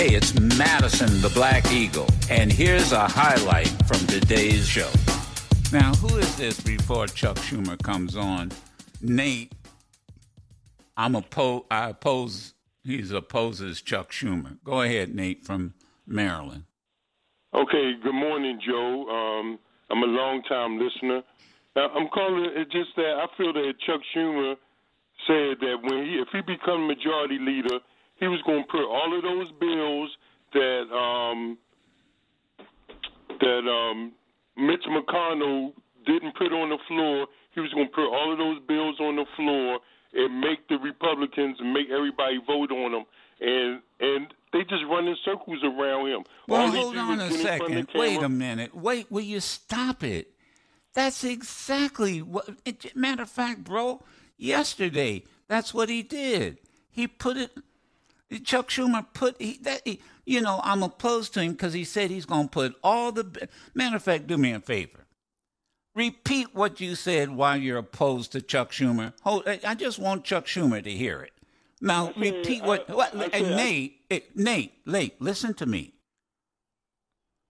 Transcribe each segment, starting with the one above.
Hey, it's Madison the Black Eagle, and here's a highlight from today's show. Now, who is this before Chuck Schumer comes on? Nate. I'm a oppo- I oppose, he's opposes Chuck Schumer. Go ahead, Nate from Maryland. Okay, good morning, Joe. Um, I'm a long-time listener. Uh, I'm calling it just that I feel that Chuck Schumer said that when he, if he become majority leader, he was going all of those bills that um, that um, Mitch McConnell didn't put on the floor. He was going to put all of those bills on the floor and make the Republicans and make everybody vote on them. And and they just run in circles around him. Well, hold on a second. Wait a minute. Wait, will you stop it? That's exactly what. Matter of fact, bro, yesterday, that's what he did. He put it Chuck Schumer put he, that he, you know I'm opposed to him because he said he's going to put all the matter of fact. Do me a favor. Repeat what you said while you're opposed to Chuck Schumer. Hold, I just want Chuck Schumer to hear it. Now repeat what. I, what I, I, Nate, eh, Nate, Nate, listen to me.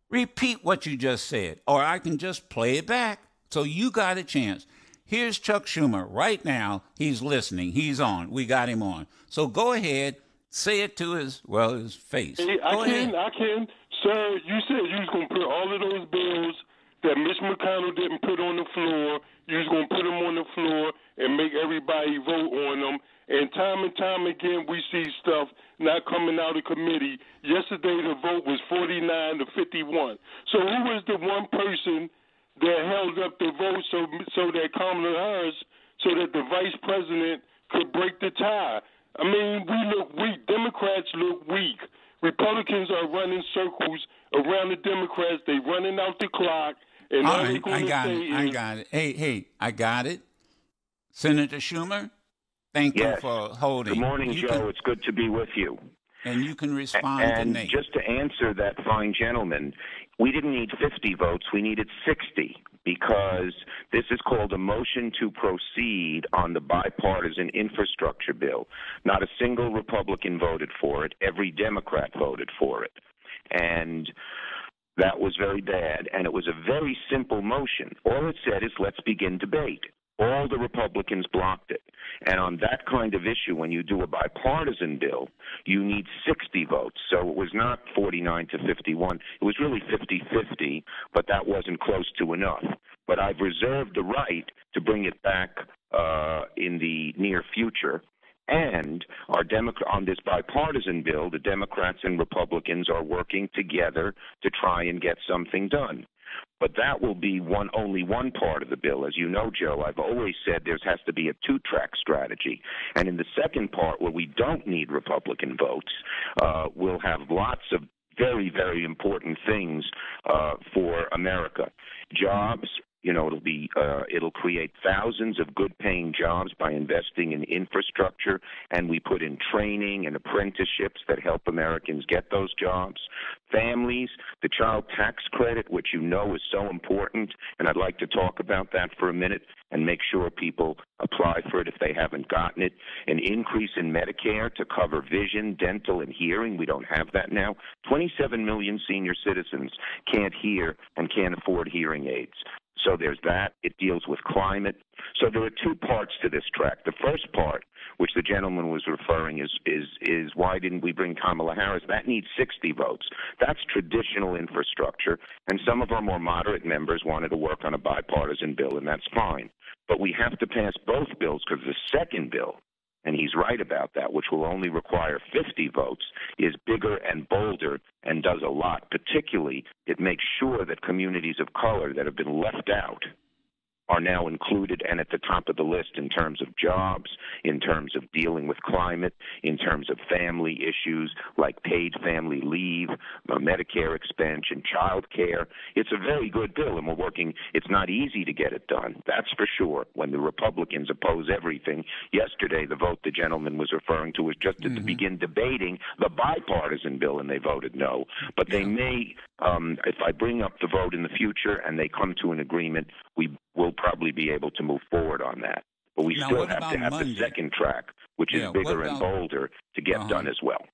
Repeat what you just said, or I can just play it back. So you got a chance. Here's Chuck Schumer right now. He's listening. He's on. We got him on. So go ahead Say it to his well his face. Hey, I Go can, ahead. I can, sir. You said you was gonna put all of those bills that Mitch McConnell didn't put on the floor. You was gonna put them on the floor and make everybody vote on them. And time and time again, we see stuff not coming out of committee. Yesterday, the vote was 49 to 51. So who was the one person that held up the vote so so that Kamala Harris, so that the vice president could break the tie? I mean, we look weak. Democrats look weak. Republicans are running circles around the Democrats. They're running out the clock. And all right, I got it. Is, I got it. Hey, hey, I got it. Senator Schumer, thank yes. you for holding. Good morning, you Joe. Can, it's good to be with you. And you can respond and to Nate. just to answer that fine gentleman, we didn't need 50 votes. We needed 60 because this is called a motion to proceed on the bipartisan infrastructure bill. Not a single Republican voted for it. Every Democrat voted for it. And that was very bad. And it was a very simple motion. All it said is let's begin debate. All the Republicans blocked it. And on that kind of issue, when you do a bipartisan bill, you need 60 votes. So it was not 49 to 51. It was really 50 50, but that wasn't close to enough. But I've reserved the right to bring it back uh, in the near future. And our Demo- on this bipartisan bill, the Democrats and Republicans are working together to try and get something done. But that will be one only one part of the bill. As you know, Joe, I've always said there has to be a two track strategy. And in the second part, where we don't need Republican votes, uh, we'll have lots of very, very important things uh, for America jobs, you know, it'll be uh, it'll create thousands of good-paying jobs by investing in infrastructure, and we put in training and apprenticeships that help Americans get those jobs. Families, the child tax credit, which you know is so important, and I'd like to talk about that for a minute and make sure people apply for it if they haven't gotten it. An increase in Medicare to cover vision, dental, and hearing. We don't have that now. 27 million senior citizens can't hear and can't afford hearing aids. So there's that. It deals with climate. So there are two parts to this track. The first part, which the gentleman was referring, is is is why didn't we bring Kamala Harris? That needs 60 votes. That's traditional infrastructure, and some of our more moderate members wanted to work on a bipartisan bill, and that's fine. But we have to pass both bills because the second bill and he's right about that, which will only require 50 votes, is bigger and bolder and does a lot. Particularly, it makes sure that communities of color that have been left out are now included and at the top of the list in terms of jobs, in terms of dealing with climate, in terms of family issues like paid family leave, Medicare expansion, child care. It's a very good bill, and we're working. It's not easy to get it done, that's for sure. When the Republicans oppose everything, yesterday the vote the gentleman was referring to was just mm-hmm. to begin debating the bipartisan bill, and they voted no. But they may, um, if I bring up the vote in the future and they come to an agreement, we will probably be able to move forward on that. But we now, still have to have Monday? the second track, which is bigger about, and bolder, to get uh-huh. done as well.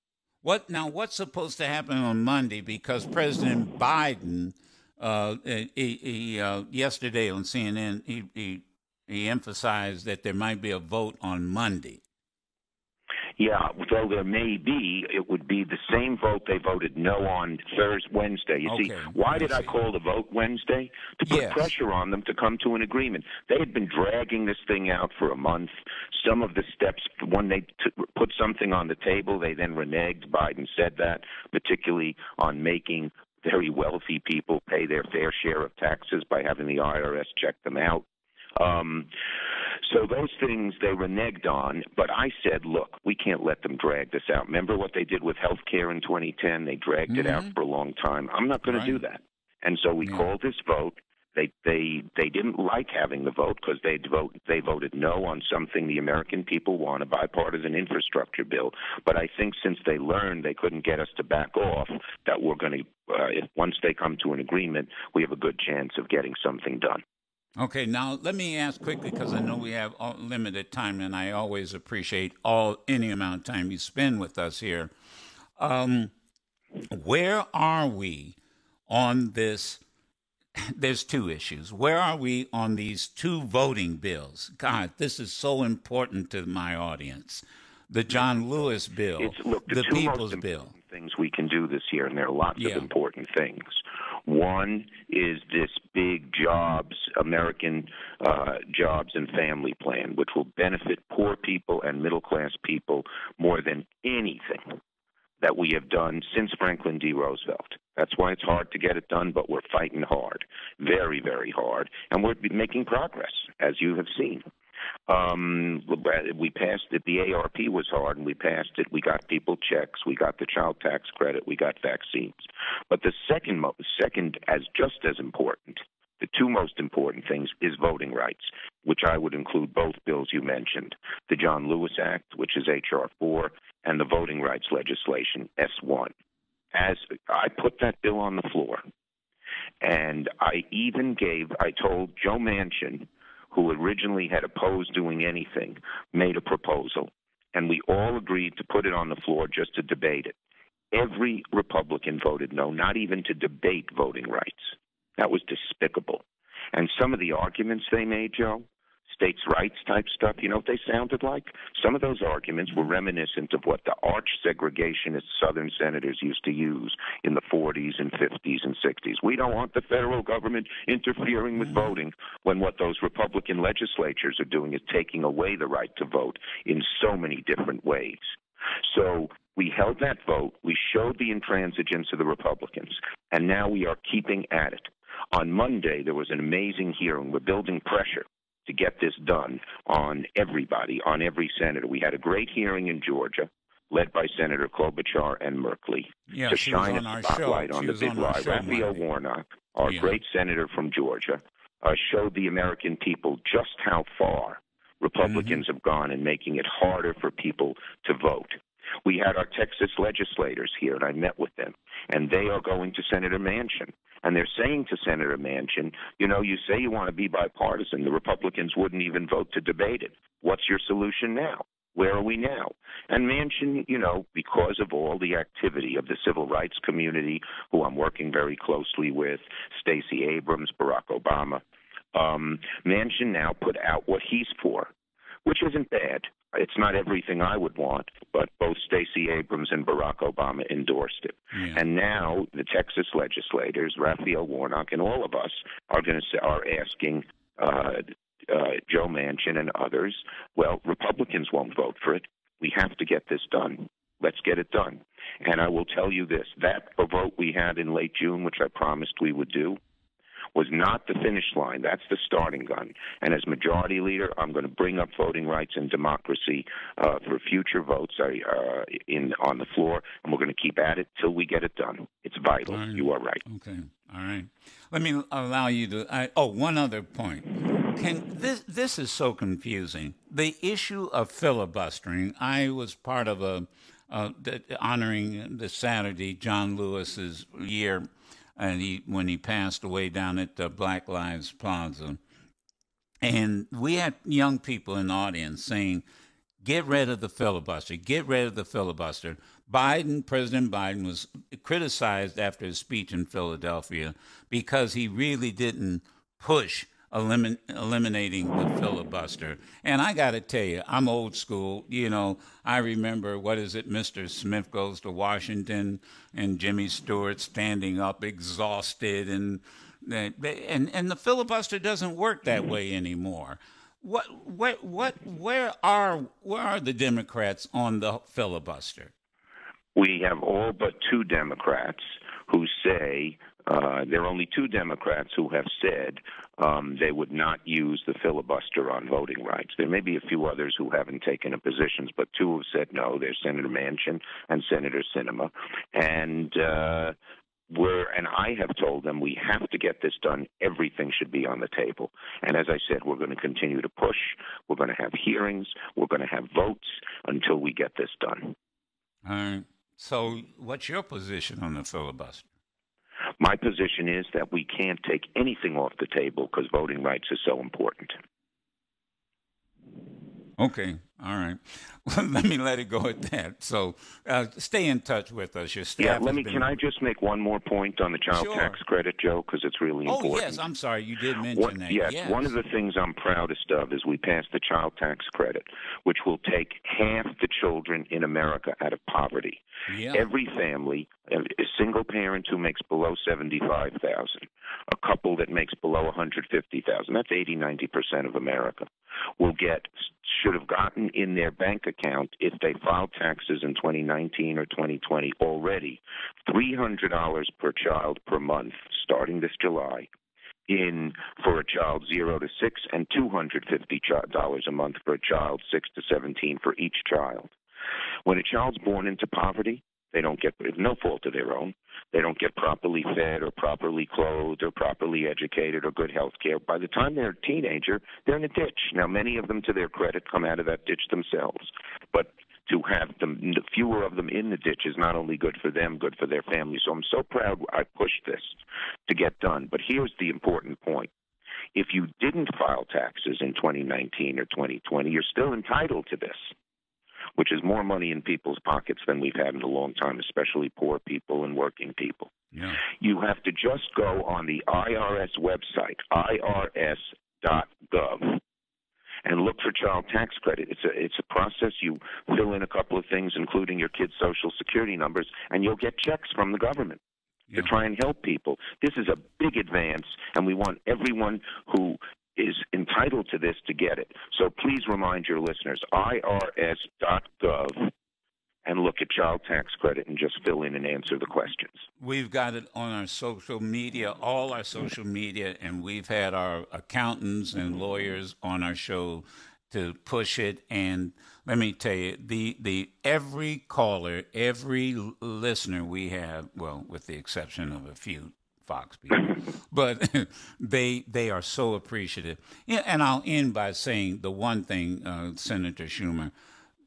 What now? What's supposed to happen on Monday? Because President Biden, uh, he, he uh, yesterday on CNN, he, he he emphasized that there might be a vote on Monday. Yeah, though there may be, it would be the same vote they voted no on Thursday, Wednesday. You okay. see, why did I call the vote Wednesday? To put yes. pressure on them to come to an agreement. They had been dragging this thing out for a month. Some of the steps, when they t- put something on the table, they then reneged. Biden said that, particularly on making very wealthy people pay their fair share of taxes by having the IRS check them out. Um, so those things they reneged on, but I said, look, we can't let them drag this out. Remember what they did with health care in 2010? They dragged mm-hmm. it out mm-hmm. for a long time. I'm not going right. to do that. And so we yeah. called this vote. They they they didn't like having the vote because they vote they voted no on something the American people want a bipartisan infrastructure bill. But I think since they learned they couldn't get us to back off, that we're going to uh, if once they come to an agreement, we have a good chance of getting something done. Okay, now let me ask quickly because I know we have limited time, and I always appreciate all any amount of time you spend with us here. Um, where are we on this? There's two issues. Where are we on these two voting bills? God, this is so important to my audience. The John Lewis bill, look, the, the People's bill. Things we can do this year, and there are lots yeah. of important things. One is this big jobs, American uh, jobs and family plan, which will benefit poor people and middle class people more than anything that we have done since Franklin D. Roosevelt. That's why it's hard to get it done, but we're fighting hard, very, very hard, and we're making progress, as you have seen. Um, we passed it. The ARP was hard, and we passed it. We got people checks. We got the child tax credit. We got vaccines. But the second, second, as just as important, the two most important things is voting rights, which I would include both bills you mentioned the John Lewis Act, which is H.R. 4, and the voting rights legislation, S1. As I put that bill on the floor, and I even gave, I told Joe Manchin, who originally had opposed doing anything, made a proposal. And we all agreed to put it on the floor just to debate it. Every Republican voted no, not even to debate voting rights. That was despicable. And some of the arguments they made, Joe, states' rights type stuff, you know what they sounded like? Some of those arguments were reminiscent of what the arch segregationist Southern senators used to use in the 40s and 50s and 60s. We don't want the federal government interfering with voting when what those Republican legislatures are doing is taking away the right to vote in so many different ways. So we held that vote. We showed the intransigence of the Republicans, and now we are keeping at it. On Monday, there was an amazing hearing. We're building pressure to get this done on everybody, on every senator. We had a great hearing in Georgia, led by Senator Klobuchar and Merkley, yeah, to shine a spotlight on the big lie. Raphael Warnock, our yeah. great senator from Georgia, uh, showed the American people just how far Republicans mm-hmm. have gone in making it harder for people to vote. We had our Texas legislators here, and I met with them, and they are going to Senator Manchin. And they're saying to Senator Manchin, you know, you say you want to be bipartisan. The Republicans wouldn't even vote to debate it. What's your solution now? Where are we now? And Manchin, you know, because of all the activity of the civil rights community, who I'm working very closely with, Stacey Abrams, Barack Obama, um, Manchin now put out what he's for, which isn't bad. It's not everything I would want, but both Stacey Abrams and Barack Obama endorsed it. Yeah. And now the Texas legislators, Raphael Warnock, and all of us are going to are asking uh, uh, Joe Manchin and others. Well, Republicans won't vote for it. We have to get this done. Let's get it done. And I will tell you this: that vote we had in late June, which I promised we would do, was not the finish line. That's the starting gun. And as majority leader, I'm going to bring up voting rights and democracy uh, for future votes uh, in on the floor, and we're going to keep at it till we get it done. It's vital. Right. You are right. Okay. All right. Let me allow you to. I, oh, one other point. Can this this is so confusing. The issue of filibustering. I was part of a uh, honoring the Saturday John Lewis's year and he when he passed away down at the Black Lives Plaza. And we had young people in the audience saying, get rid of the filibuster, get rid of the filibuster. Biden, President Biden, was criticized after his speech in Philadelphia because he really didn't push elimin- eliminating the filibuster. And I got to tell you, I'm old school. You know, I remember what is it? Mr. Smith goes to Washington, and Jimmy Stewart standing up, exhausted, and and and the filibuster doesn't work that way anymore. What what what where are where are the Democrats on the filibuster? We have all but two Democrats who say uh, there are only two Democrats who have said um, they would not use the filibuster on voting rights. There may be a few others who haven't taken a positions, but two have said no. There's Senator Manchin and Senator Sinema, and uh, we're and I have told them we have to get this done. Everything should be on the table. And as I said, we're going to continue to push. We're going to have hearings. We're going to have votes until we get this done. All right. So, what's your position on the filibuster? My position is that we can't take anything off the table because voting rights is so important. Okay. All right. Well, let me let it go at that. So, uh, stay in touch with us. Your staff. Yeah. Let me. Been... Can I just make one more point on the child sure. tax credit, Joe? Because it's really oh, important. Oh yes. I'm sorry. You did mention what, that. Yes, yes. One of the things I'm proudest of is we passed the child tax credit, which will take half the children in America out of poverty. Yeah. Every family, a single parent who makes below seventy-five thousand, a couple that makes below one hundred fifty thousand. That's 80, 90 percent of America will get should have gotten in their bank account if they filed taxes in 2019 or 2020 already $300 per child per month starting this July in for a child 0 to 6 and $250 a month for a child 6 to 17 for each child. When a child's born into poverty, they don't get no fault of their own. They don't get properly fed or properly clothed or properly educated or good health care. By the time they're a teenager, they're in a ditch. Now, many of them, to their credit, come out of that ditch themselves. But to have them, fewer of them in the ditch is not only good for them, good for their family. So I'm so proud I pushed this to get done. But here's the important point. If you didn't file taxes in 2019 or 2020, you're still entitled to this which is more money in people's pockets than we've had in a long time, especially poor people and working people. Yeah. You have to just go on the IRS website, irs.gov, and look for child tax credit. It's a it's a process. You fill in a couple of things, including your kid's social security numbers, and you'll get checks from the government yeah. to try and help people. This is a big advance, and we want everyone who is entitled to this to get it. So please remind your listeners irs.gov and look at child tax credit and just fill in and answer the questions. We've got it on our social media, all our social media, and we've had our accountants and lawyers on our show to push it. And let me tell you, the the every caller, every listener we have, well, with the exception of a few Fox people, but they they are so appreciative. Yeah, and I'll end by saying the one thing, uh, Senator Schumer,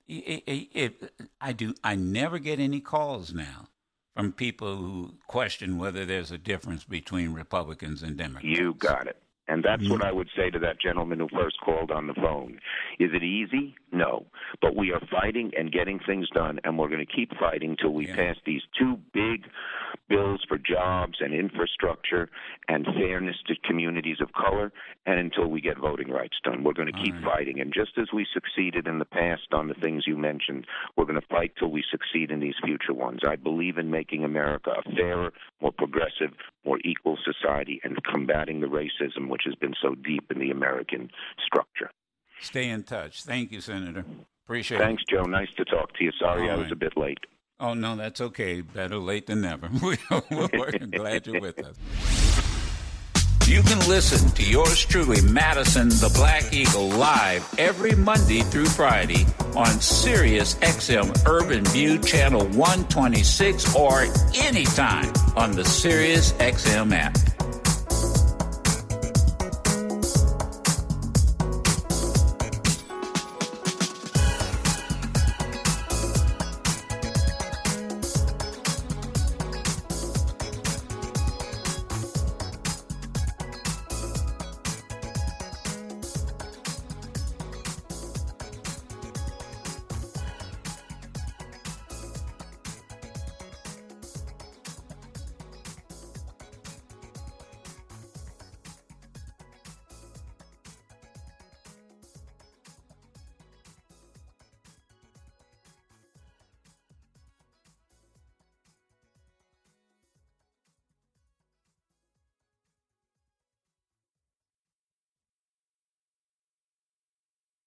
it, it, it, I do I never get any calls now from people who question whether there's a difference between Republicans and Democrats. You got it. And that's mm-hmm. what I would say to that gentleman who first called on the phone. Is it easy? No. But we are fighting and getting things done, and we're going to keep fighting till we yeah. pass these two big bills for jobs and infrastructure and fairness to communities of color, and until we get voting rights done. We're going to keep right. fighting. And just as we succeeded in the past on the things you mentioned, we're going to fight till we succeed in these future ones. I believe in making America a fairer, more progressive, more equal society and combating the racism which has been so deep in the American structure. Stay in touch. Thank you, Senator. Appreciate Thanks, it. Thanks, Joe. Nice to talk to you. Sorry All I right. was a bit late. Oh, no, that's okay. Better late than never. We're glad you're with us. You can listen to yours truly, Madison the Black Eagle, live every Monday through Friday on Sirius XM Urban View Channel 126 or anytime on the Sirius XM app.